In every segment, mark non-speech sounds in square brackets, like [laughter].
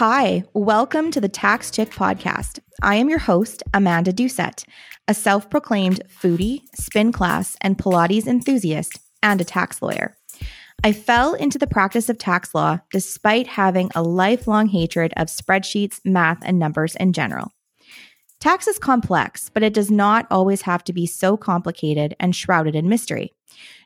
Hi, welcome to the Tax Chick podcast. I am your host, Amanda Doucette, a self proclaimed foodie, spin class, and Pilates enthusiast and a tax lawyer. I fell into the practice of tax law despite having a lifelong hatred of spreadsheets, math, and numbers in general. Tax is complex, but it does not always have to be so complicated and shrouded in mystery.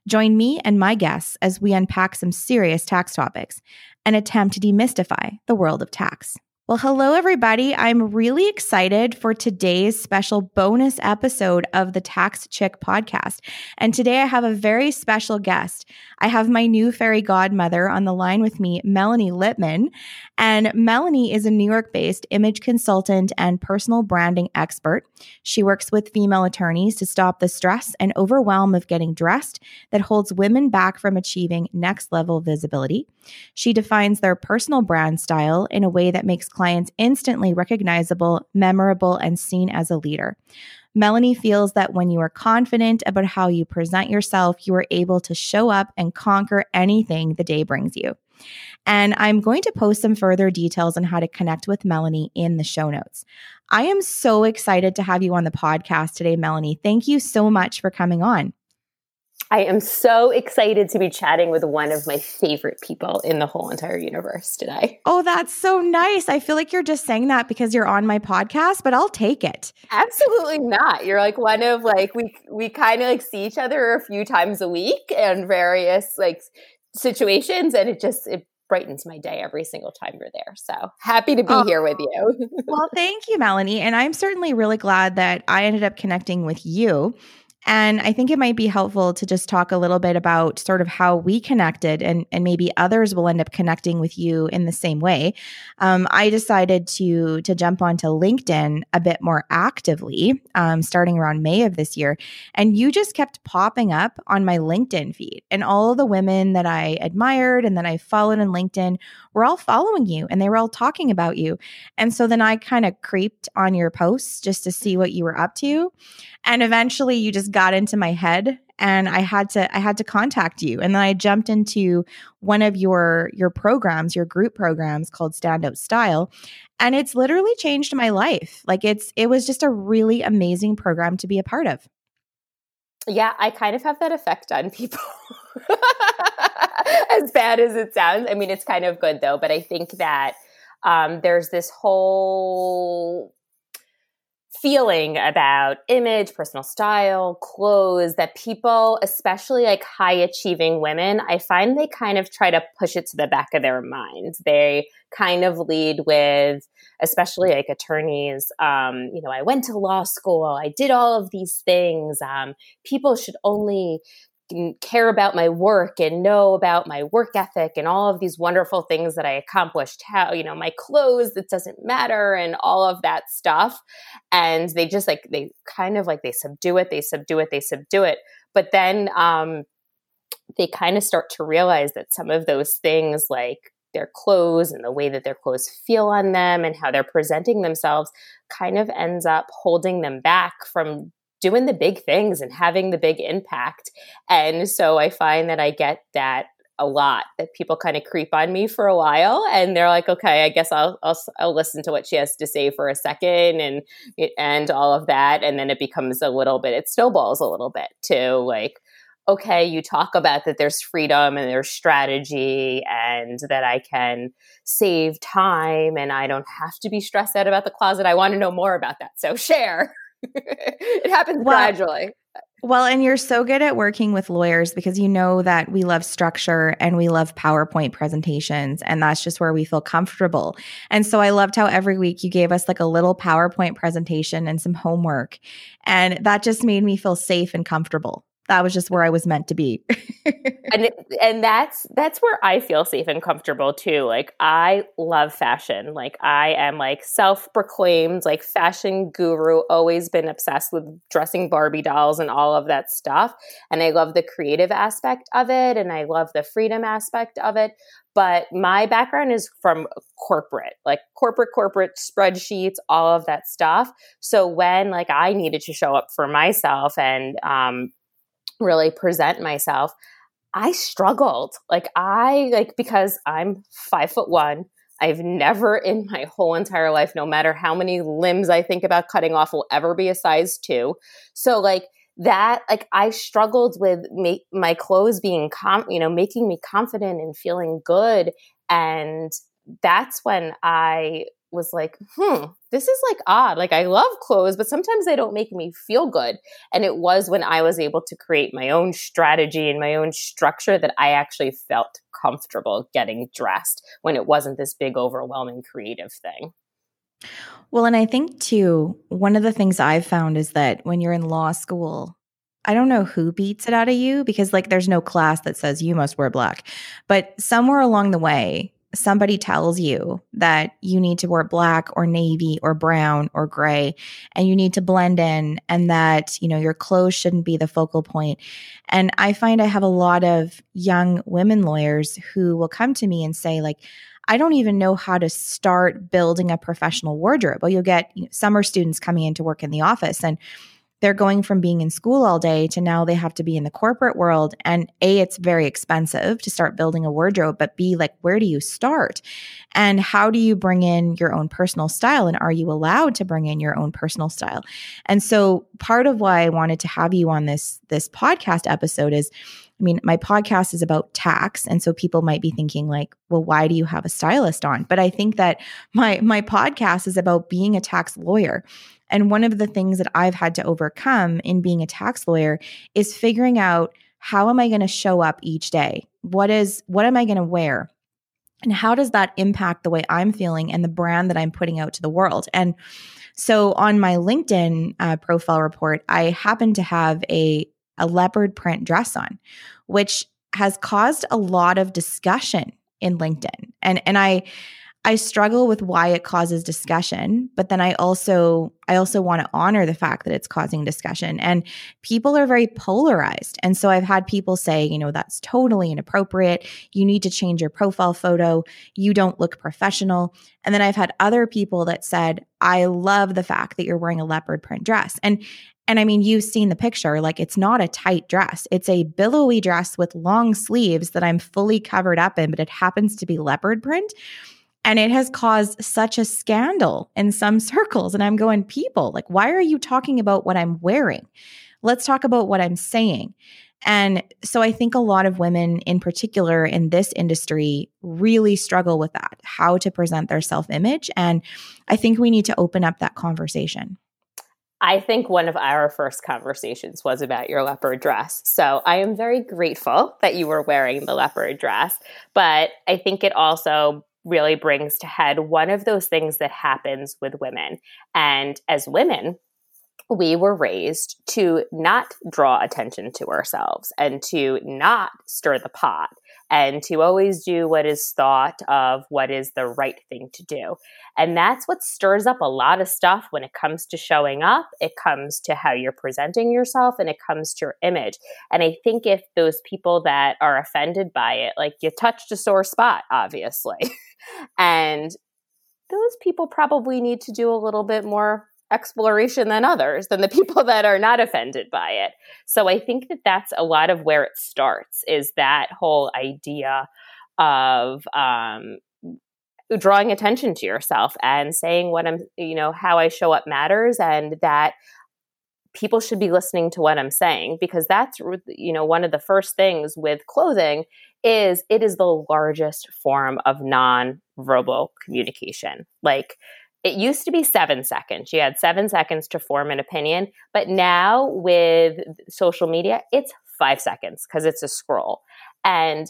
Join me and my guests as we unpack some serious tax topics and attempt to demystify the world of tax. Well, hello, everybody. I'm really excited for today's special bonus episode of the Tax Chick podcast. And today I have a very special guest. I have my new fairy godmother on the line with me, Melanie Lipman. And Melanie is a New York based image consultant and personal branding expert. She works with female attorneys to stop the stress and overwhelm of getting dressed that holds women back from achieving next level visibility. She defines their personal brand style in a way that makes clients instantly recognizable, memorable, and seen as a leader. Melanie feels that when you are confident about how you present yourself, you are able to show up and conquer anything the day brings you. And I'm going to post some further details on how to connect with Melanie in the show notes. I am so excited to have you on the podcast today, Melanie. Thank you so much for coming on. I am so excited to be chatting with one of my favorite people in the whole entire universe today. Oh, that's so nice. I feel like you're just saying that because you're on my podcast, but I'll take it. Absolutely not. You're like one of like we we kind of like see each other a few times a week and various like situations and it just it brightens my day every single time you're there. So happy to be oh, here with you. [laughs] well, thank you, Melanie. And I'm certainly really glad that I ended up connecting with you and I think it might be helpful to just talk a little bit about sort of how we connected, and, and maybe others will end up connecting with you in the same way. Um, I decided to to jump onto LinkedIn a bit more actively, um, starting around May of this year, and you just kept popping up on my LinkedIn feed, and all the women that I admired and that I followed in LinkedIn were all following you, and they were all talking about you, and so then I kind of creeped on your posts just to see what you were up to, and eventually you just got into my head and I had to I had to contact you. And then I jumped into one of your your programs your group programs called Stand Out Style. And it's literally changed my life. Like it's it was just a really amazing program to be a part of. Yeah I kind of have that effect on people. [laughs] As bad as it sounds I mean it's kind of good though. But I think that um, there's this whole feeling about image, personal style, clothes that people, especially like high achieving women, I find they kind of try to push it to the back of their minds. They kind of lead with, especially like attorneys, um, you know, I went to law school, I did all of these things. Um, people should only care about my work and know about my work ethic and all of these wonderful things that I accomplished, how, you know, my clothes, it doesn't matter, and all of that stuff. And they just like, they kind of like, they subdue it, they subdue it, they subdue it. But then um, they kind of start to realize that some of those things, like their clothes and the way that their clothes feel on them and how they're presenting themselves, kind of ends up holding them back from doing the big things and having the big impact. And so I find that I get that a lot that people kind of creep on me for a while and they're like okay i guess I'll, I'll i'll listen to what she has to say for a second and and all of that and then it becomes a little bit it snowballs a little bit to like okay you talk about that there's freedom and there's strategy and that i can save time and i don't have to be stressed out about the closet i want to know more about that so share [laughs] it happens well, gradually. Well, and you're so good at working with lawyers because you know that we love structure and we love PowerPoint presentations, and that's just where we feel comfortable. And so I loved how every week you gave us like a little PowerPoint presentation and some homework. And that just made me feel safe and comfortable that was just where I was meant to be. [laughs] and and that's that's where I feel safe and comfortable too. Like I love fashion. Like I am like self-proclaimed like fashion guru, always been obsessed with dressing Barbie dolls and all of that stuff. And I love the creative aspect of it and I love the freedom aspect of it. But my background is from corporate, like corporate, corporate spreadsheets, all of that stuff. So when like I needed to show up for myself and um, really present myself, I struggled. Like I like because I'm five foot one, I've never in my whole entire life, no matter how many limbs I think about cutting off, will ever be a size two. So, like, that like i struggled with my clothes being com- you know making me confident and feeling good and that's when i was like, hmm, this is like odd. Like, I love clothes, but sometimes they don't make me feel good. And it was when I was able to create my own strategy and my own structure that I actually felt comfortable getting dressed when it wasn't this big, overwhelming creative thing. Well, and I think too, one of the things I've found is that when you're in law school, I don't know who beats it out of you because, like, there's no class that says you must wear black. But somewhere along the way, somebody tells you that you need to wear black or navy or brown or gray and you need to blend in and that you know your clothes shouldn't be the focal point and i find i have a lot of young women lawyers who will come to me and say like I don't even know how to start building a professional wardrobe. Well, you'll get you know, summer students coming in to work in the office and they're going from being in school all day to now they have to be in the corporate world. And A, it's very expensive to start building a wardrobe, but B, like, where do you start? And how do you bring in your own personal style? And are you allowed to bring in your own personal style? And so part of why I wanted to have you on this, this podcast episode is I mean, my podcast is about tax. And so people might be thinking like, well, why do you have a stylist on? But I think that my my podcast is about being a tax lawyer. And one of the things that I've had to overcome in being a tax lawyer is figuring out how am I going to show up each day? What is what am I going to wear? And how does that impact the way I'm feeling and the brand that I'm putting out to the world? And so on my LinkedIn uh, profile report, I happen to have a a leopard print dress on, which has caused a lot of discussion in LinkedIn. And and I I struggle with why it causes discussion, but then I also I also want to honor the fact that it's causing discussion. And people are very polarized. And so I've had people say, you know, that's totally inappropriate. You need to change your profile photo. You don't look professional. And then I've had other people that said, I love the fact that you're wearing a leopard print dress. And and I mean, you've seen the picture, like it's not a tight dress. It's a billowy dress with long sleeves that I'm fully covered up in, but it happens to be leopard print. And it has caused such a scandal in some [laughs] circles. And I'm going, people, like, why are you talking about what I'm wearing? Let's talk about what I'm saying. And so I think a lot of women, in particular in this industry, really struggle with that how to present their self image. And I think we need to open up that conversation. I think one of our first conversations was about your leopard dress. So I am very grateful that you were wearing the leopard dress. But I think it also really brings to head one of those things that happens with women. And as women, we were raised to not draw attention to ourselves and to not stir the pot and to always do what is thought of what is the right thing to do. And that's what stirs up a lot of stuff when it comes to showing up. It comes to how you're presenting yourself and it comes to your image. And I think if those people that are offended by it, like you touched a sore spot, obviously. [laughs] and those people probably need to do a little bit more exploration than others, than the [laughs] people that are not offended by it. So I think that that's a lot of where it starts is that whole idea of um, drawing attention to yourself and saying what I'm, you know, how I show up matters and that people should be listening to what I'm saying because that's, you know, one of the first things with clothing is it is the largest form of non-verbal communication. Like it used to be seven seconds. You had seven seconds to form an opinion, but now with social media, it's five seconds because it's a scroll. And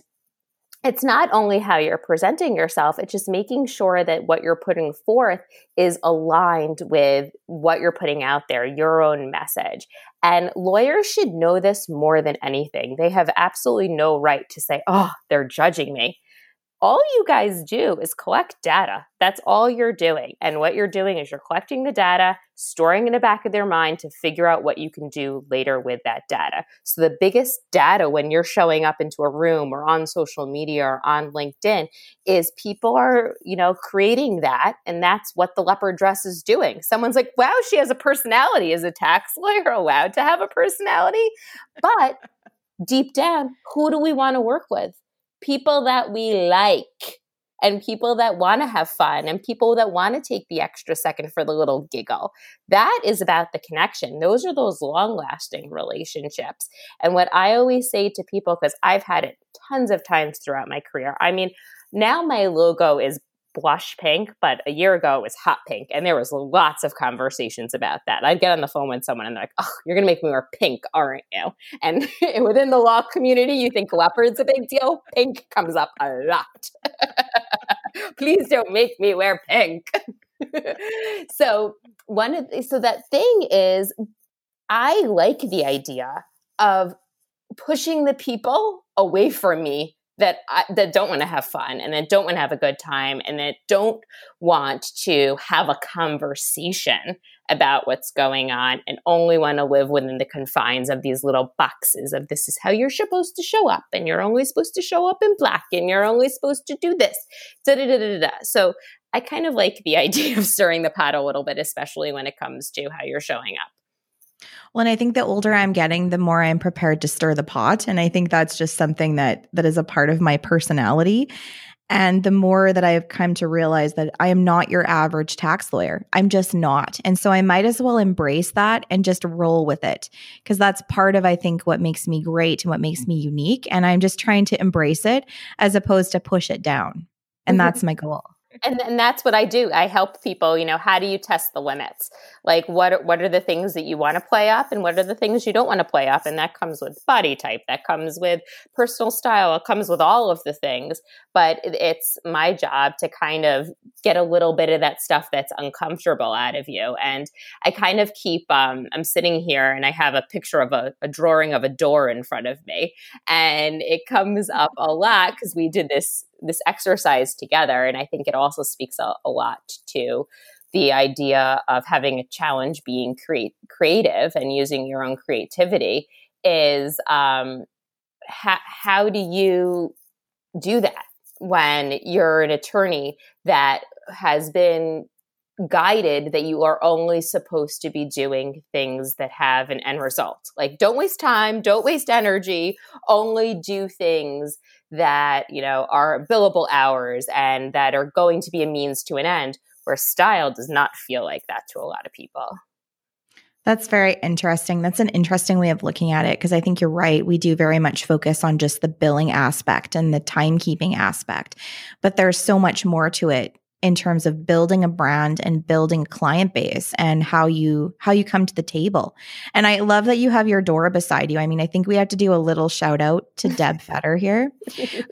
it's not only how you're presenting yourself, it's just making sure that what you're putting forth is aligned with what you're putting out there, your own message. And lawyers should know this more than anything. They have absolutely no right to say, oh, they're judging me all you guys do is collect data. That's all you're doing. And what you're doing is you're collecting the data, storing in the back of their mind to figure out what you can do later with that data. So the biggest data when you're showing up into a room or on social media or on LinkedIn is people are, you know, creating that and that's what the leopard dress is doing. Someone's like, "Wow, she has a personality. Is a tax lawyer [laughs] allowed to have a personality?" But deep down, who do we want to work with? People that we like and people that want to have fun and people that want to take the extra second for the little giggle. That is about the connection. Those are those long lasting relationships. And what I always say to people, because I've had it tons of times throughout my career, I mean, now my logo is blush pink, but a year ago it was hot pink. And there was lots of conversations about that. I'd get on the phone with someone and they're like, oh, you're going to make me wear pink, aren't you? And [laughs] within the law community, you think leopard's a big deal. Pink comes up a lot. [laughs] Please don't make me wear pink. [laughs] so one of the, so that thing is I like the idea of pushing the people away from me that I, that don't want to have fun and that don't want to have a good time and that don't want to have a conversation about what's going on and only want to live within the confines of these little boxes of this is how you're supposed to show up and you're only supposed to show up in black and you're only supposed to do this. Da-da-da-da-da. So I kind of like the [laughs] idea of stirring the pot a little bit, especially when it comes to how you're showing up. Well, and I think the older I'm getting, the more I'm prepared to stir the pot. And I think that's just something that that is a part of my personality. And the more that I've come to realize that I am not your average tax lawyer, I'm just not. And so I might as well embrace that and just roll with it because that's part of, I think, what makes me great and what makes me unique. And I'm just trying to embrace it as opposed to push it down. And mm-hmm. that's my goal and and that's what I do. I help people, you know, how do you test the limits? Like what what are the things that you want to play up and what are the things you don't want to play up and that comes with body type, that comes with personal style, it comes with all of the things, but it's my job to kind of get a little bit of that stuff that's uncomfortable out of you. And I kind of keep um, I'm sitting here and I have a picture of a, a drawing of a door in front of me and it comes up a lot because we did this this exercise together. And I think it also speaks a, a lot to the idea of having a challenge being creative and using your own creativity is um, ha- how do you do that when you're an attorney that has been guided that you are only supposed to be doing things that have an end result. Like don't waste time, don't waste energy, only do things that, you know, are billable hours and that are going to be a means to an end, where style does not feel like that to a lot of people. That's very interesting. That's an interesting way of looking at it because I think you're right. We do very much focus on just the billing aspect and the timekeeping aspect, but there's so much more to it in terms of building a brand and building a client base and how you how you come to the table. And I love that you have your Dora beside you. I mean, I think we have to do a little shout out to [laughs] Deb Fetter here,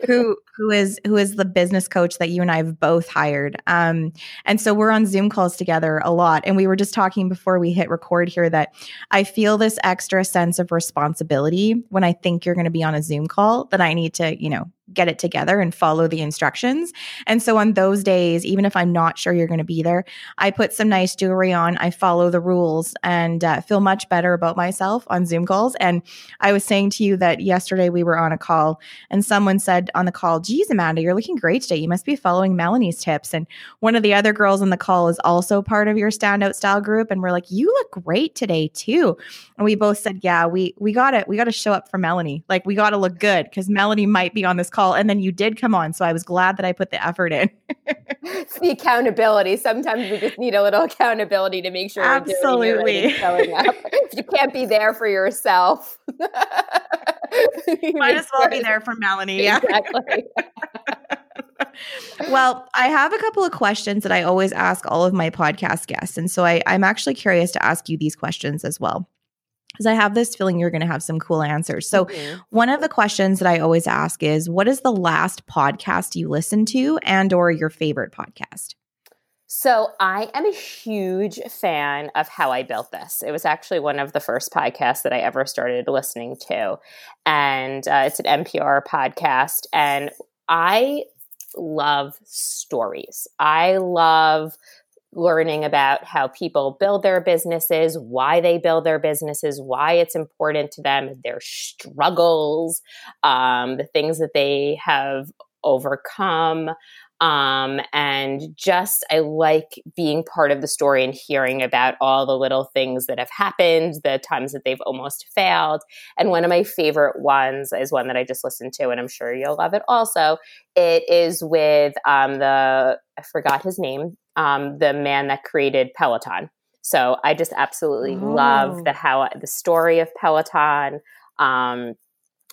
who who is who is the business coach that you and I have both hired. Um, and so we're on Zoom calls together a lot. And we were just talking before we hit record here that I feel this extra sense of responsibility when I think you're going to be on a Zoom call that I need to, you know, get it together and follow the instructions. And so on those days, even if I'm not sure you're going to be there, I put some nice jewelry on, I follow the rules and uh, feel much better about myself on Zoom calls. And I was saying to you that yesterday we were on a call and someone said on the call, geez, Amanda, you're looking great today. You must be following Melanie's tips. And one of the other girls on the call is also part of your standout style group. And we're like, you look great today too. And we both said, yeah, we, we got it. We got to show up for Melanie. Like we got to look good because Melanie might be on this call and then you did come on so i was glad that i put the effort in it's [laughs] the accountability sometimes we just need a little accountability to make sure absolutely showing up if [laughs] you can't be there for yourself you [laughs] [laughs] might as well be there for melanie yeah [laughs] exactly [laughs] well, I have a couple of questions that I always ask all of my podcast guests. And so I, I'm actually curious to ask you these questions as well because I have this feeling you're going to have some cool answers. So, mm-hmm. one of the questions that I always ask is what is the last podcast you listened to and or your favorite podcast? So, I am a huge fan of How I Built This. It was actually one of the first podcasts that I ever started listening to. And uh, it's an NPR podcast and I love stories. I love learning about how people build their businesses, why they build their businesses, why it's important to them, their struggles, um, the things that they have overcome. Um, and just, I like being part of the story and hearing about all the little things that have happened, the times that they've almost failed. And one of my favorite ones is one that I just listened to, and I'm sure you'll love it also. It is with um, the, I forgot his name, um, the man that created Peloton. So I just absolutely oh. love the how the story of Peloton, um,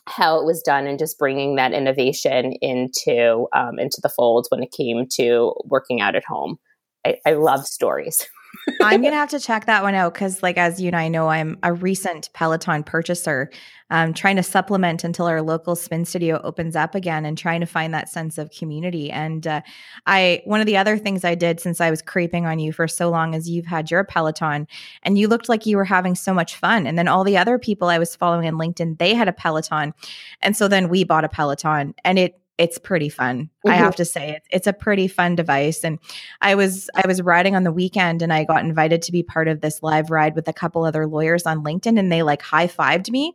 how it was done, and just bringing that innovation into um, into the fold when it came to working out at home. I, I love stories. [laughs] I'm gonna have to check that one out because, like, as you and I know, I'm a recent Peloton purchaser, trying to supplement until our local spin studio opens up again, and trying to find that sense of community. And uh, I, one of the other things I did since I was creeping on you for so long is you've had your Peloton, and you looked like you were having so much fun. And then all the other people I was following on LinkedIn, they had a Peloton, and so then we bought a Peloton, and it it's pretty fun. Mm-hmm. I have to say it, it's a pretty fun device. And I was I was riding on the weekend and I got invited to be part of this live ride with a couple other lawyers on LinkedIn and they like high fived me.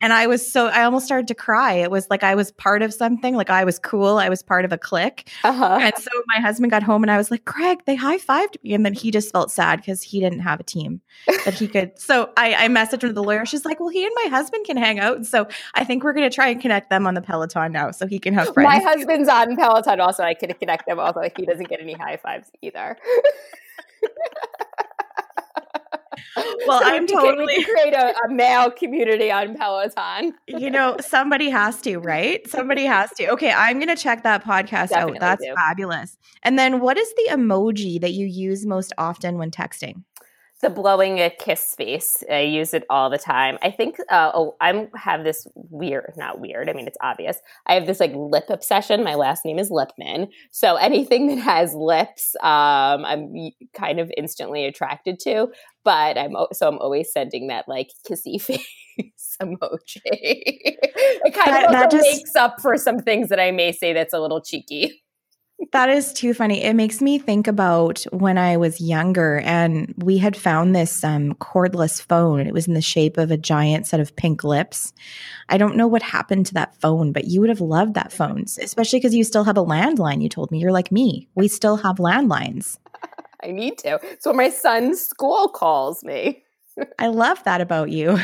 And I was so I almost started to cry. It was like I was part of something, like I was cool. I was part of a clique. Uh-huh. And so my husband got home and I was like, Craig, they high fived me. And then he just felt sad because he didn't have a team that he could. [laughs] so I, I messaged with the lawyer. She's like, Well, he and my husband can hang out. And so I think we're gonna try and connect them on the Peloton now so he can have friends. My husband's on Peloton also. I can connect them, although he doesn't get any high fives either. [laughs] well, so I'm totally create a, a, male community on Peloton. you know, somebody has to, right? Somebody has to. Okay, I'm going to check that podcast Definitely out. That's do. fabulous. And then, what is the emoji that you use most often when texting? The blowing a kiss face. I use it all the time. I think uh, oh, I have this weird, not weird. I mean, it's obvious. I have this like lip obsession. My last name is Lipman, so anything that has lips, um, I'm kind of instantly attracted to. But I'm so I'm always sending that like kissy [laughs] face emoji. [laughs] it kind that, of also just, makes up for some things that I may say that's a little cheeky. That is too funny. It makes me think about when I was younger and we had found this um, cordless phone. It was in the shape of a giant set of pink lips. I don't know what happened to that phone, but you would have loved that phone, especially because you still have a landline. You told me you're like me. We still have landlines. [laughs] I need to. So my son's school calls me. I love that about you.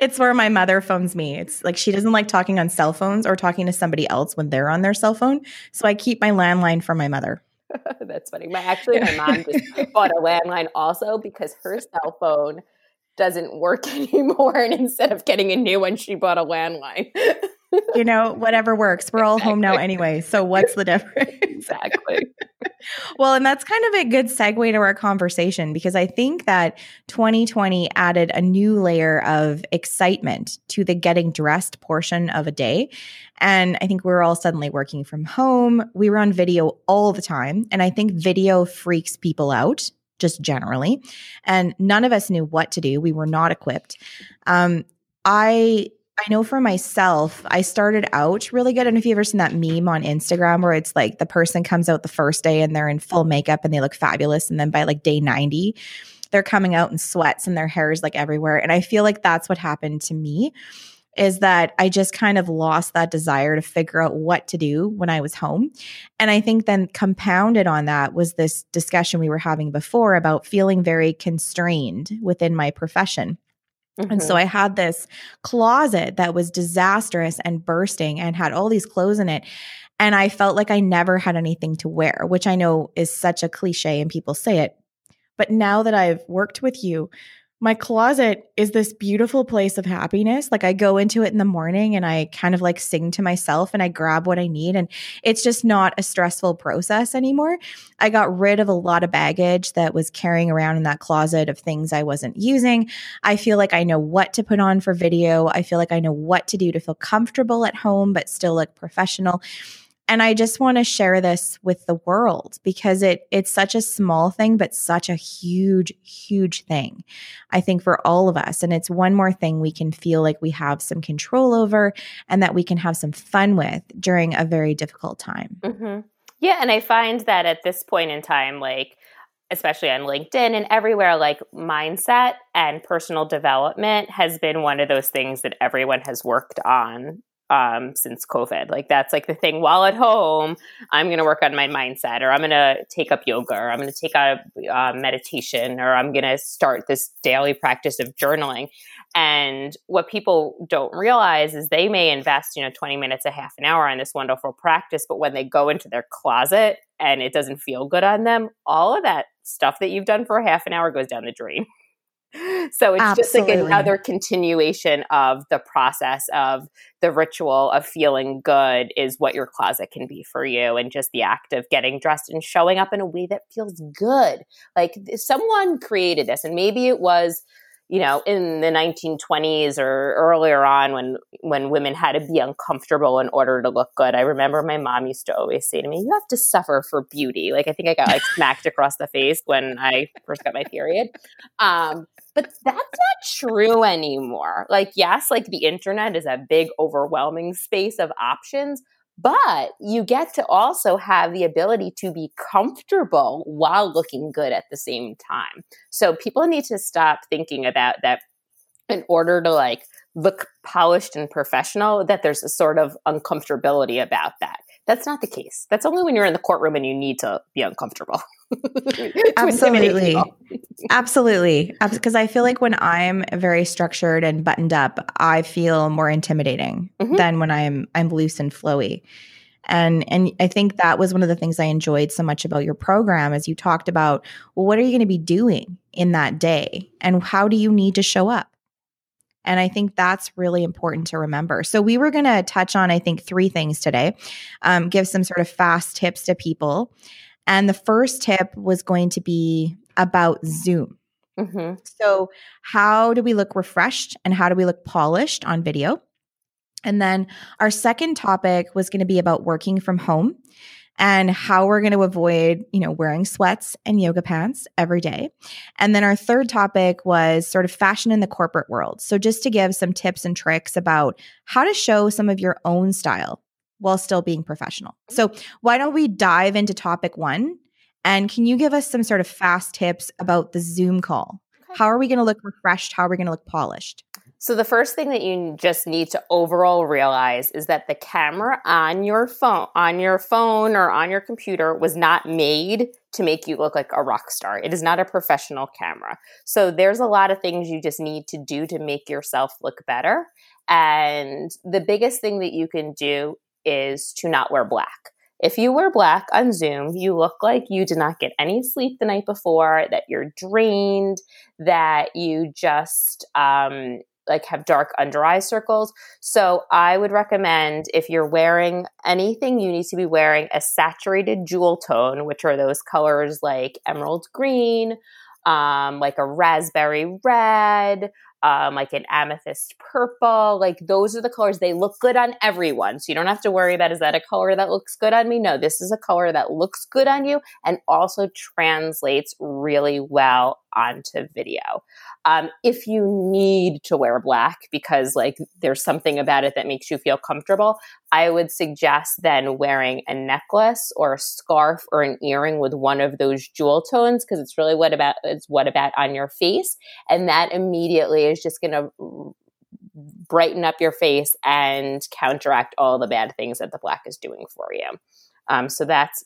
it's where my mother phones me. It's like she doesn't like talking on cell phones or talking to somebody else when they're on their cell phone. So I keep my landline for my mother. [laughs] That's funny. My actually my mom just [laughs] bought a landline also because her cell phone doesn't work [laughs] anymore and instead of getting a new one she bought a landline you know, whatever works. We're all exactly. home now anyway. So what's the difference? exactly. [laughs] well, and that's kind of a good segue to our conversation because I think that 2020 added a new layer of excitement to the getting dressed portion of a day. And I think we are all suddenly working from home. We were on video all the time. And I think video freaks people out just generally. And none of us knew what to do. We were not equipped. Um, I I know for myself, I started out really good. And if you've ever seen that meme on Instagram where it's like the person comes out the first day and they're in full makeup and they look fabulous. And then by like day 90, they're coming out in sweats and their hair is like everywhere. And I feel like that's what happened to me is that I just kind of lost that desire to figure out what to do when I was home. And I think then compounded on that was this discussion we were having before about feeling very constrained within my profession. Mm-hmm. And so mm-hmm. I had this closet that was disastrous and bursting and had all these clothes in it. And I felt like I never had anything to wear, which I know is such a cliche and people say it. But now that I've worked with you, my closet is this beautiful place of happiness. Like I go into it in the morning and I kind of like sing to myself and I grab what I need. And it's just not a stressful process anymore. I got rid of a lot of baggage that was carrying around in that closet of things I wasn't using. I feel like I know what to put on for video. I feel like I know what to do to feel comfortable at home, but still look professional. And I just want to share this with the world because it it's such a small thing but such a huge huge thing. I think for all of us and it's one more thing we can feel like we have some control over and that we can have some fun with during a very difficult time. Mm-hmm. Yeah, and I find that at this point in time like especially on LinkedIn and everywhere, like mindset and personal development has been one of those things that everyone has worked on um, since COVID. Like that's like the thing. While at home, I'm going to work on my mindset, or I'm going to take up yoga, or I'm going to take a uh, meditation, or I'm going to start this daily practice of journaling. And what people don't realize is they may invest, you know, 20 minutes, a half an hour on this wonderful practice, but when they go into their closet and it doesn't feel good on them, all of that stuff that you've done for half an hour goes down the drain. So it's Absolutely. just like another continuation of the process of the ritual of feeling good is what your closet can be for you and just the act of getting dressed and showing up in a way that feels good. Like someone created this and maybe it was you know in the 1920s or earlier on when when women had to be uncomfortable in order to look good i remember my mom used to always say to me you have to suffer for beauty like i think i got like smacked across the face when i first got my period um, but that's not true anymore like yes like the internet is a big overwhelming space of options but you get to also have the ability to be comfortable while looking good at the same time. So people need to stop thinking about that in order to like look polished and professional, that there's a sort of uncomfortability about that. That's not the case. That's only when you're in the courtroom and you need to be uncomfortable. [laughs] Absolutely. Absolutely. Because I feel like when I'm very structured and buttoned up, I feel more intimidating mm-hmm. than when I'm I'm loose and flowy. And and I think that was one of the things I enjoyed so much about your program as you talked about, well, what are you going to be doing in that day? And how do you need to show up? And I think that's really important to remember. So, we were going to touch on, I think, three things today, um, give some sort of fast tips to people. And the first tip was going to be about Zoom. Mm-hmm. So, how do we look refreshed and how do we look polished on video? And then our second topic was going to be about working from home and how we're going to avoid, you know, wearing sweats and yoga pants every day. And then our third topic was sort of fashion in the corporate world. So just to give some tips and tricks about how to show some of your own style while still being professional. So why don't we dive into topic 1? And can you give us some sort of fast tips about the Zoom call? How are we going to look refreshed? How are we going to look polished? So, the first thing that you just need to overall realize is that the camera on your phone, on your phone or on your computer was not made to make you look like a rock star. It is not a professional camera. So, there's a lot of things you just need to do to make yourself look better. And the biggest thing that you can do is to not wear black. If you wear black on Zoom, you look like you did not get any sleep the night before, that you're drained, that you just um, like have dark under eye circles. So I would recommend if you're wearing anything, you need to be wearing a saturated jewel tone, which are those colors like emerald green, um, like a raspberry red, um, like an amethyst purple. Like those are the colors. They look good on everyone. So you don't have to worry about is that a color that looks good on me? No, this is a color that looks good on you and also translates really well onto video. Um, if you need to wear black because like there's something about it that makes you feel comfortable, I would suggest then wearing a necklace or a scarf or an earring with one of those jewel tones because it's really what about it's what about on your face, and that immediately is just going to brighten up your face and counteract all the bad things that the black is doing for you. Um, so that's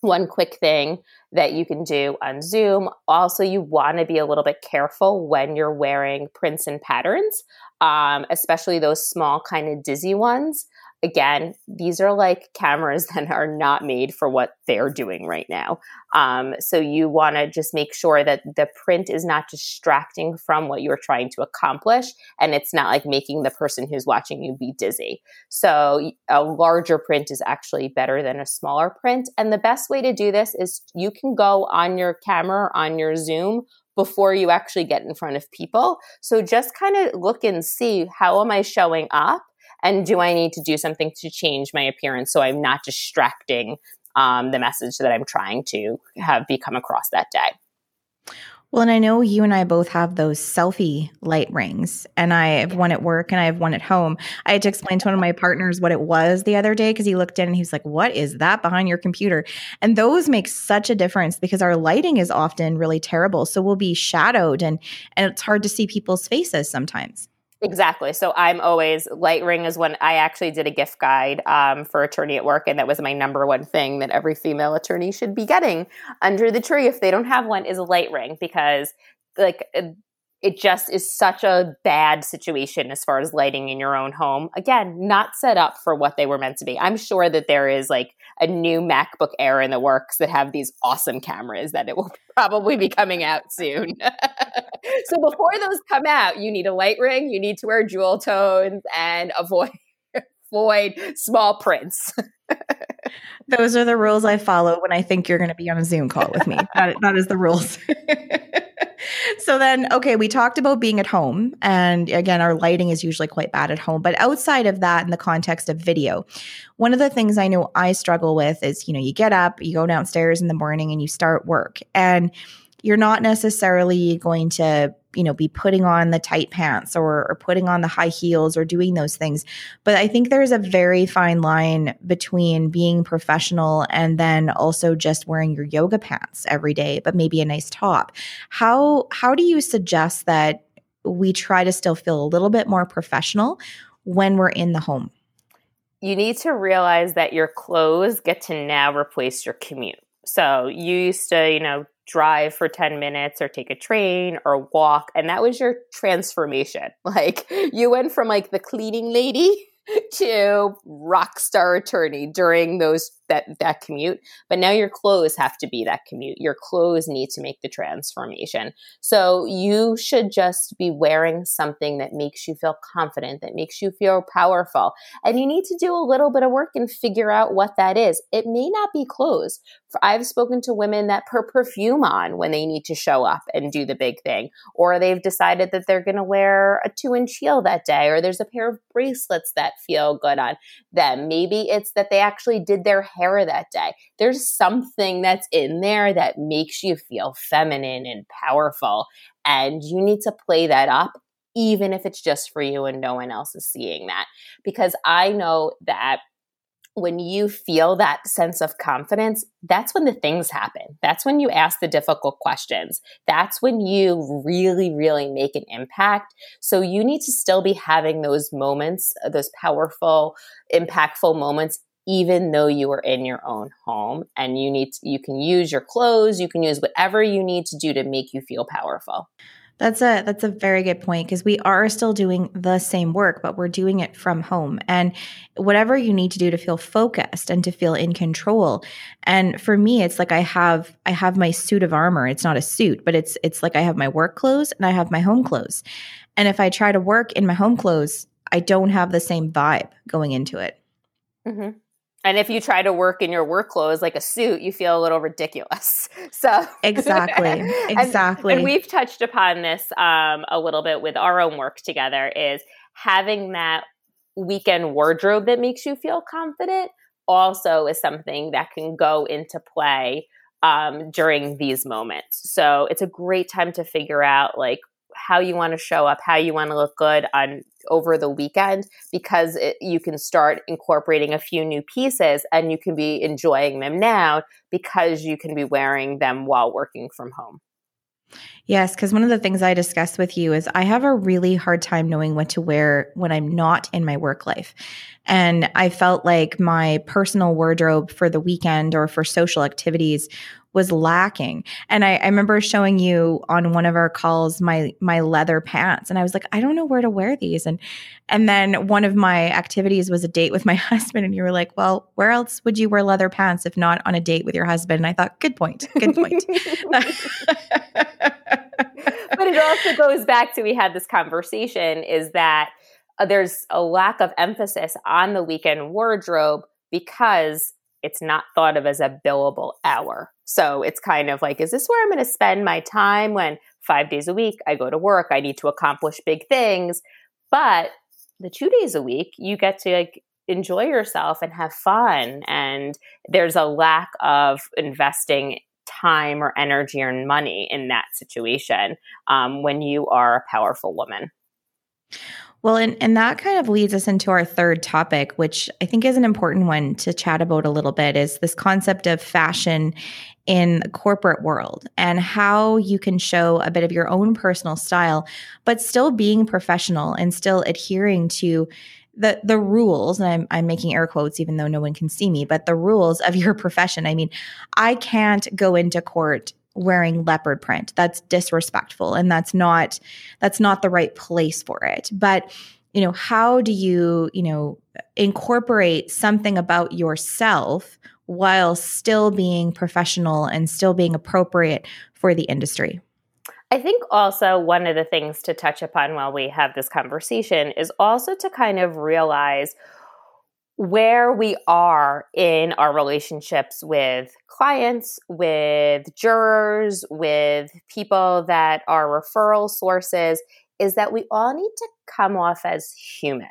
one quick thing that you can do on Zoom. Also, you want to be a little bit careful when you're wearing prints and patterns, um, especially those small, kind of dizzy ones again, these are like cameras [laughs] that are not made for what they're doing right now. Um, so you want to just make sure that the print is not distracting from what you're trying to accomplish, and it's not like making the person who's watching you be dizzy. So a larger print is actually better than a smaller print. And the best way to do this is you can go on your camera on your Zoom before you actually get in front of people. So just kind of look and see how am I showing up and do I need to do something to change my appearance so I'm not distracting um, the message that I'm trying to have become across that day? Well, and I know you and I both have those selfie light rings, and I have one at work and I have one at home. I had to explain to one of my partners what it was the other day because he looked in and he was like, What is that behind your computer? And those make such a difference because our lighting is often really terrible. So we'll be shadowed and and it's hard to see people's faces sometimes. Exactly. So I'm always light ring is when I actually did a gift guide um, for attorney at work, and that was my number one thing that every female attorney should be getting under the tree if they don't have one is a light ring because like it just is such a bad situation as far as lighting in your own home. Again, not set up for what they were meant to be. I'm sure that there is like a new MacBook Air in the works that have these awesome cameras that it will [laughs] probably be coming out soon. [laughs] so before those come out, you need a light ring, you need to wear jewel tones and avoid [laughs] avoid small prints. Those are the rules I follow when I think you're going to be on a Zoom call with me. that, that is the rules. So then, okay, we talked about being at home. And again, our lighting is usually quite bad at home. But outside of that, in the context of video, one of the things I know I struggle with is, you know, you get up, you go downstairs in the morning and you start work. And you're not necessarily going to you know be putting on the tight pants or, or putting on the high heels or doing those things. But i think there's a very fine line between being professional and then also just wearing your yoga pants every day but maybe a nice top. How how do you suggest that we try to still feel a little bit more professional when we're in the home? You need to realize that your clothes get to now replace your commute. So you used to, you know, drive for 10 minutes or take a train or walk and that was your transformation. [laughs] Like you went from like the cleaning lady [laughs] to rock star attorney during those that that commute but now your clothes have to be that commute. Your clothes need to make the transformation. So you should just be wearing something that makes you feel confident that makes you feel powerful. And you need to do a little bit of work and figure out what that is. It may not be clothes. I've spoken to women that put perfume on when they need to show up and do the big thing, or they've decided that they're going to wear a two inch heel that day, or there's a pair of bracelets that feel good on them. Maybe it's that they actually did their hair that day. There's something that's in there that makes you feel feminine and powerful, and you need to play that up. Even if it's just for you and no one else is seeing that. Because I know that when you feel that sense of confidence, that's when the things happen. That's when you ask the difficult questions. That's when you really, really make an impact. So you need to still be having those moments, uh, those powerful, impactful moments even though you are in your own home and you need to, you can use your clothes you can use whatever you need to do to make you feel powerful that's a that's a very good point because we are still doing the same work, but we're doing it from home. And whatever you need to do to feel focused and to feel in control. And for me, it's like I have I have my suit of armor. It's not a suit, but it's it's like I have my work clothes and I have my home clothes. And if I try to work in my home clothes, I don't have the same vibe going into it. Mm-hmm. And if you try to work in your work clothes like a suit, you feel a little ridiculous. [laughs] So exactly, [laughs] exactly. and, and, we've touched upon this um, a little bit with our own work together. Is having that weekend wardrobe that makes you feel confident also is something that can go into play um, during these moments. So it's a great time to figure out like how you want to show up, how you want to look good on over the weekend because it, you can start incorporating a few new pieces and you can be enjoying them now because you can be wearing them while working from home. Yes, because one of the things I discussed with you is I have a really hard time knowing what to wear when I'm not in my work life. And I felt like my personal wardrobe for the weekend or for social activities was lacking. And I, I, remember showing you on one of our calls my my leather pants, and I was like, I don't know where to wear these. And and then one of my activities was a date with [laughs] my husband, and you were like, Well, where else would you wear leather pants if not on a date with your husband? And I thought, good point, good point. [laughs] [laughs] but it also goes back to we had this conversation is that uh, there's a lack of emphasis on the weekend wardrobe because it's not thought of as a billable hour. So it's kind of like, is this where I'm going to spend my time when five days a week I go to work? I need to accomplish big things. But the two days a week, you get to like enjoy yourself and have fun. And there's a lack of investing time or energy or money in that situation um, when you are a powerful woman. Well, and, and that kind of leads us into our third topic, which I think is an important one to chat about a little bit, is this concept of fashion in the corporate world and how you can show a bit of your own personal style, but still being professional and still adhering to the the rules and I'm I'm making air quotes even though no one can see me but the rules of your profession. I mean I can't go into court wearing leopard print. That's disrespectful and that's not that's not the right place for it. But you know, how do you, you know, incorporate something about yourself while still being professional and still being appropriate for the industry? I think also one of the things to touch upon while we have this conversation is also to kind of realize where we are in our relationships with clients, with jurors, with people that are referral sources, is that we all need to come off as human.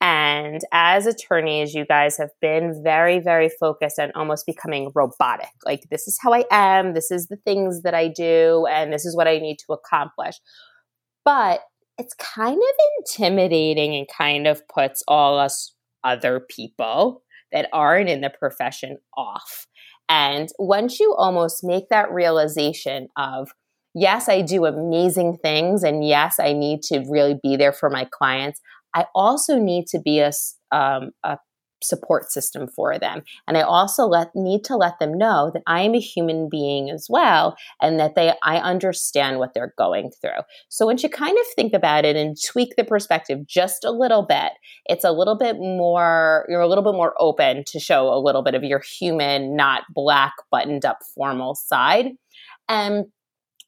And as attorneys, you guys have been very, very focused on almost becoming robotic. Like, this is how I am, this is the things that I do, and this is what I need to accomplish. But it's kind of intimidating and kind of puts all us other people that aren't in the profession off. And once you almost make that realization of, yes, I do amazing things, and yes, I need to really be there for my clients, I also need to be a, um, a support system for them. And I also let need to let them know that I am a human being as well and that they I understand what they're going through. So once you kind of think about it and tweak the perspective just a little bit, it's a little bit more you're a little bit more open to show a little bit of your human, not black buttoned up formal side. And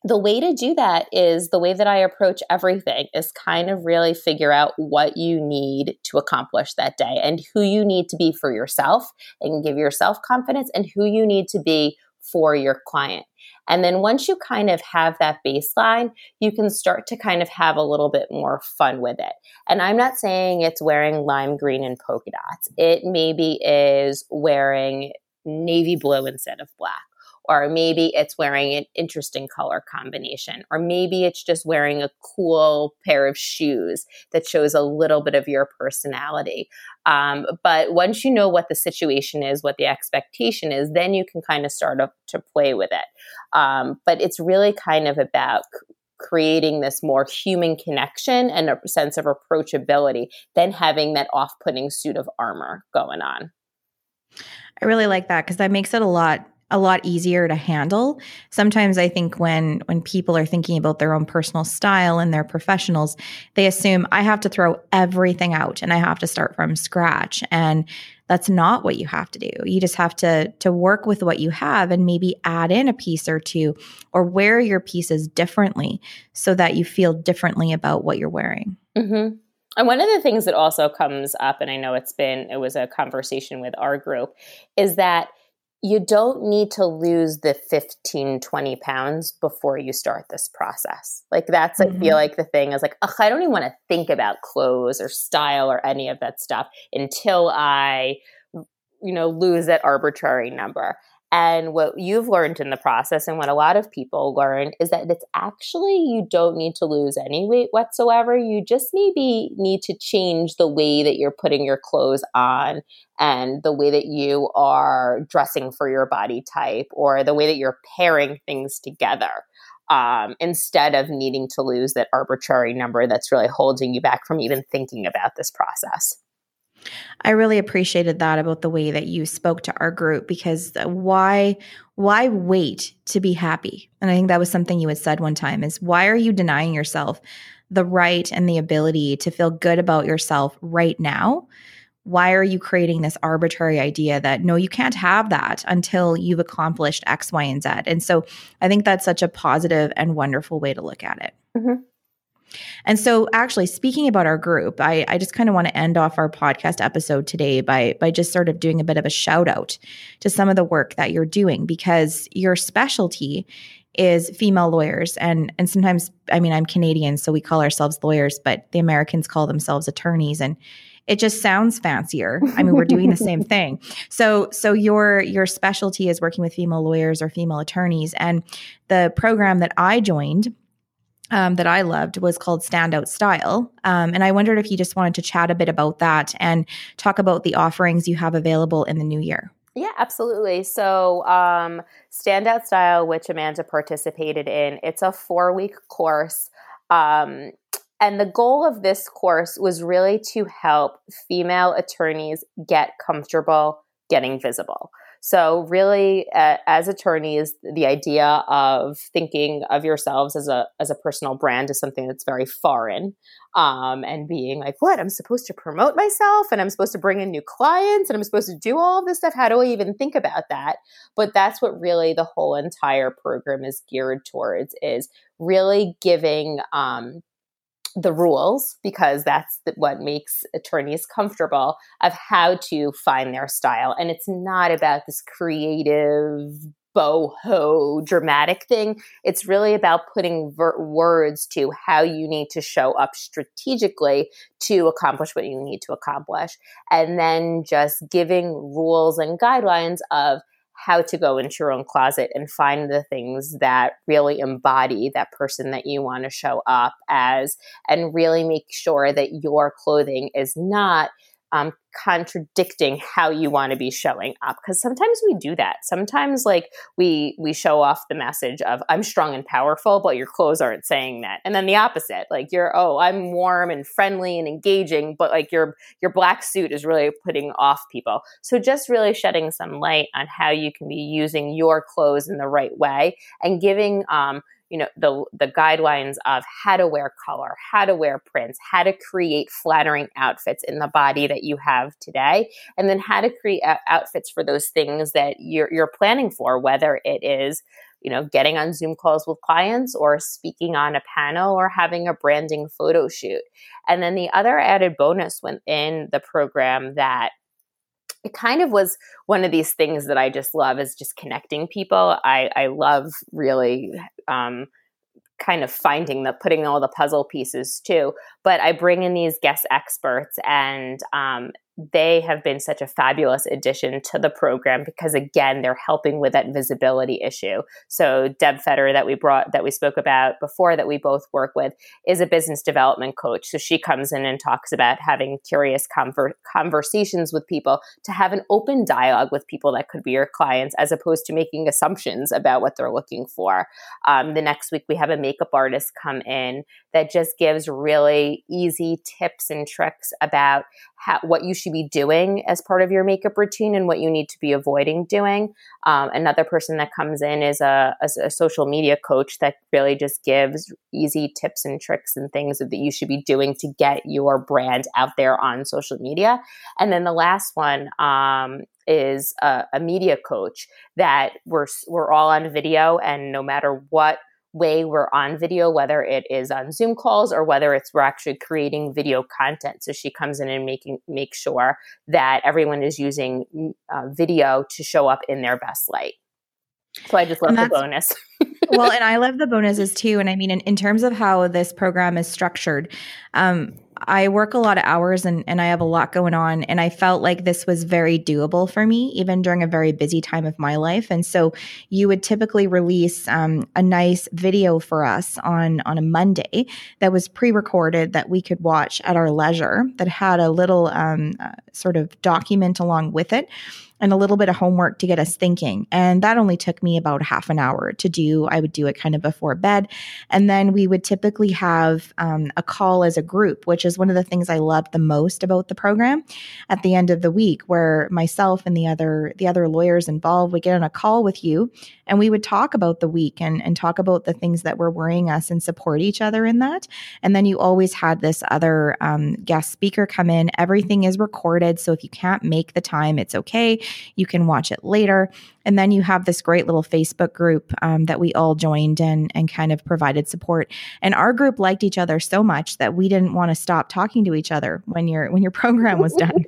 the way to do that is the way that I approach everything is kind of really figure out what you need to accomplish that day and who you need to be for yourself and give yourself confidence and who you need to be for your client. And then once you kind of have that baseline, you can start to kind of have a little bit more fun with it. And I'm not saying it's wearing lime green and polka dots. It maybe is wearing navy blue instead of black or maybe it's wearing an interesting color combination, or maybe it's just wearing a cool pair of shoes that shows a little bit of your personality. Um, but once you know what the situation is, what the expectation is, then you can kind of start to play with it. Um, but it's really kind of about creating this more human connection and a sense of approachability than having that off putting suit of armor going on. I really like that because that makes it a lot a lot easier to handle. Sometimes I think when when people are thinking about their own personal style and their professionals, they assume I have to throw everything out and I have to start from scratch and that's not what you have to do. You just have to to work with what you have and maybe add in a piece or two or wear your pieces differently so that you feel differently about what you're wearing. Mm-hmm. And one of the things that also comes up, and I know it's been, it was a conversation with our group, is that you don't need to lose the 15 20 pounds before you start this process like that's mm-hmm. i feel mm-hmm. like the thing is like ugh, i don't even want to think about clothes or style or any of that stuff until i you know lose that arbitrary number and what you've learned in the process, and what a lot of people learn, is that it's actually you don't need to lose any weight whatsoever. You just maybe need to change the way that you're putting your clothes on and the way that you are dressing for your body type or the way that you're pairing things together. Um, instead of needing to lose that arbitrary number that's really holding you back from even thinking about this process. I really appreciated that about the way that you spoke to our group because why why wait to be happy? And I think that was something you had said one time is why are you denying yourself the right and the ability to feel good about yourself right now? Why are you creating this arbitrary idea that no, you can't have that until you've accomplished X, Y, and Z? And so I think that's such a positive and wonderful way to look at it. Mm-hmm. And so, actually, speaking about our group, I, I just kind of want to end off our podcast episode today by by just sort of doing a bit of a shout out to some of the work that you're doing because your specialty is female lawyers and and sometimes I mean I'm Canadian so we call ourselves lawyers but the Americans call themselves attorneys and it just sounds fancier. I mean we're doing the same [laughs] thing. So so your your specialty is working with female lawyers or female attorneys and the program that I joined um, that I loved was called Stand Out Style. Um, and I wondered if you just wanted to chat a bit about that and talk about the offerings you have available in the new year. Yeah, absolutely. So, um, Stand Out Style, which Amanda participated in, it's a four week course. Um, and the goal of this course was really to help female attorneys get comfortable getting visible. So, really, uh, as attorneys, the idea of thinking of yourselves as a as a personal brand is something that's very foreign, um, and being like, "What? I'm supposed to promote myself, and I'm supposed to bring in new clients, and I'm supposed to do all this stuff. How do I even think about that?" But that's what really the whole entire program is geared towards: is really giving um, the rules because that's what makes attorneys comfortable of how to find their style. And it's not about this creative boho dramatic thing. It's really about putting ver- words to how you need to show up strategically to accomplish what you need to accomplish. And then just giving rules and guidelines of how to go into your own closet and find the things that really embody that person that you want to show up as and really make sure that your clothing is not um, contradicting how you want to be showing up because sometimes we do that. Sometimes like we we show off the message of i'm strong and powerful but your clothes aren't saying that. And then the opposite like you're oh i'm warm and friendly and engaging but like your your black suit is really putting off people. So just really shedding some light on how you can be using your clothes in the right way and giving um you know the the guidelines of how to wear color how to wear prints how to create flattering outfits in the body that you have today and then how to create uh, outfits for those things that you're, you're planning for whether it is you know getting on zoom calls with clients or speaking on a panel or having a branding photo shoot. And then the other added bonus within the program that it kind of was one of these things that I just love is just connecting people. I, I love really um, kind of finding the putting all the puzzle pieces too. But I bring in these guest experts and um, they have been such a fabulous addition to the program because again they're helping with that visibility issue. So deb fetter that we brought that we spoke about before that we both work with is a business development coach. So she comes in and talks about having curious conver- conversations with people to have an open dialogue with people that could be your clients as opposed to making assumptions about what they're looking for. Um, the next week we have a makeup artist come in that just gives really easy tips and tricks about what you should be doing as part of your makeup routine and what you need to be avoiding doing. Um, another person that comes in is a, a, a, social media coach that really just gives easy tips and tricks and things that you should be doing to get your brand out there on social media. And then the last one um, is a, a media coach that we're we're all on video, and no matter what way we're on video, whether it is on Zoom calls or whether it's we're actually creating video content. So she comes in and making make sure that everyone is using mm, uh, video to show up in their best light. So I just love the bonus. [laughs] well, and I love the bonuses too. And I mean, in, in terms of how this program is structured, um, I work a lot of hours and, and I have a lot going on. And I felt like this was very doable for me, even during a very busy time of my life. And so you would typically release um, a nice video for us on, on a Monday that was pre recorded that we could watch at our leisure, that had a little um, uh, sort of document along with it and a little bit of homework to get us thinking. And that only took me about half an hour to do. I would do it kind of before bed. And then we would typically have um, a call as a group, which is one of the things I loved the most about the program at the end of the week, where myself and the other the other lawyers involved would get on a call with you and we would talk about the week and, and talk about the things that were worrying us and support each other in that. And then you always had this other um, guest speaker come in. Everything is recorded. So if you can't make the time, it's okay. You can watch it later. And then you have this great little Facebook group um, that we all joined and, and kind of provided support. And our group liked each other so much that we didn't want to stop talking to each other when your when your [laughs] program was done.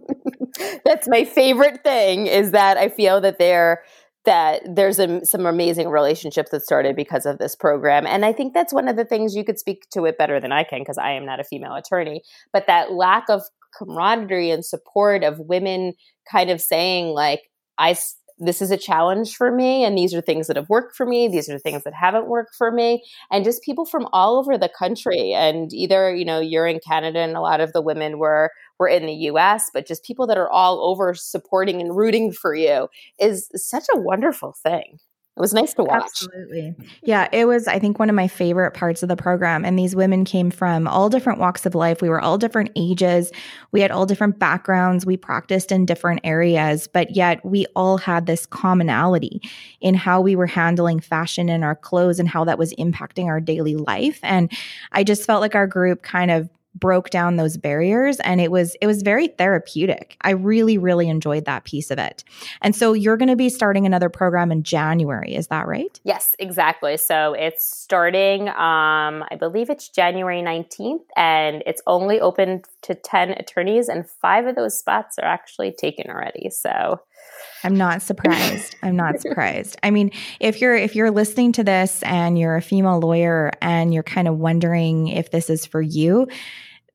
[laughs] That's my favorite thing is that I feel that they're that there's a, some amazing relationships that started because of this program. And I think that's one of the things you could speak to it better than I can because I am not a female attorney. But that lack of camaraderie and support of women kind of saying, like, I this is a challenge for me and these are things that have worked for me these are things that haven't worked for me and just people from all over the country and either you know you're in canada and a lot of the women were were in the us but just people that are all over supporting and rooting for you is such a wonderful thing it was nice to watch. Absolutely. Yeah, it was, I think, one of my favorite parts of the program. And these women came from all different walks of life. We were all different ages. We had all different backgrounds. We practiced in different areas, but yet we all had this commonality in how we were handling fashion and our clothes and how that was impacting our daily life. And I just felt like our group kind of broke down those barriers and it was it was very therapeutic. I really really enjoyed that piece of it. And so you're going to be starting another program in January, is that right? Yes, exactly. So it's starting um I believe it's January 19th and it's only open to 10 attorneys and 5 of those spots are actually taken already. So I'm not surprised. I'm not [laughs] surprised. I mean, if you're if you're listening to this and you're a female lawyer and you're kind of wondering if this is for you,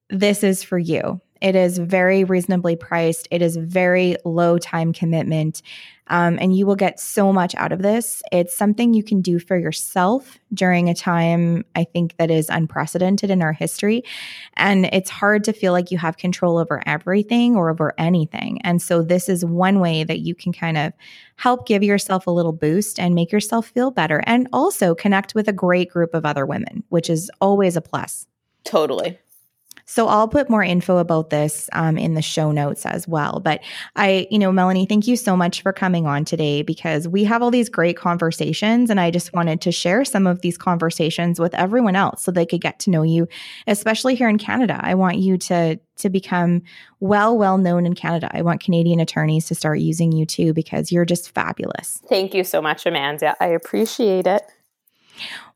this is for you. It is very reasonably priced. It is very low time commitment. Um, and you will get so much out of this. It's something you can do for yourself during a time I think that is unprecedented in our history. And it's hard to feel like you have control over everything or over anything. And so, this is one way that you can kind of help give yourself a little boost and make yourself feel better and also connect with a great group of other women, which is always a plus. Totally. So I'll put more info about this um, in the show notes as well. But I, you know, Melanie, thank you so much for coming on today because we have all these great conversations. And I just wanted to share some of these conversations with everyone else so they could get to know you, especially here in Canada. I want you to to become well well known in Canada. I want Canadian attorneys to start using you too because you're just fabulous. Thank you so much Amanda. I appreciate it.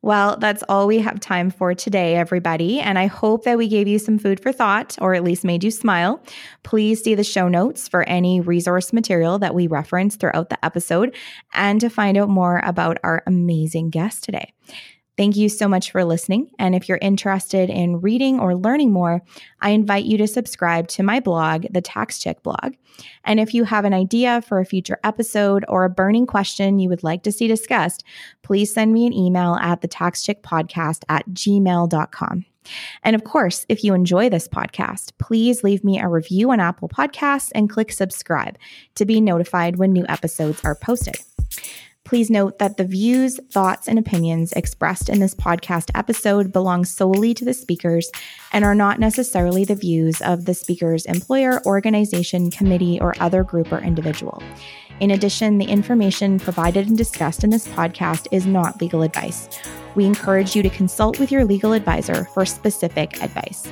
Well, that's all we have time for today, everybody. And I hope that we gave you some food for thought or at least made you smile. Please see the show notes for any resource material that we reference throughout the episode and to find out more about our amazing guest today. Thank you so much for listening. And if you're interested in reading or learning more, I invite you to subscribe to my blog, the Tax Chick blog. And if you have an idea for a future episode or a burning question you would like to see discussed, please send me an email at the podcast at gmail.com. And of course, if you enjoy this podcast, please leave me a review on Apple Podcasts and click subscribe to be notified when new episodes are posted. Please note that the views, thoughts, and opinions expressed in this podcast episode belong solely to the speakers and are not necessarily the views of the speaker's employer, organization, committee, or other group or individual. In addition, the information provided and discussed in this podcast is not legal advice. We encourage you to consult with your legal advisor for specific advice.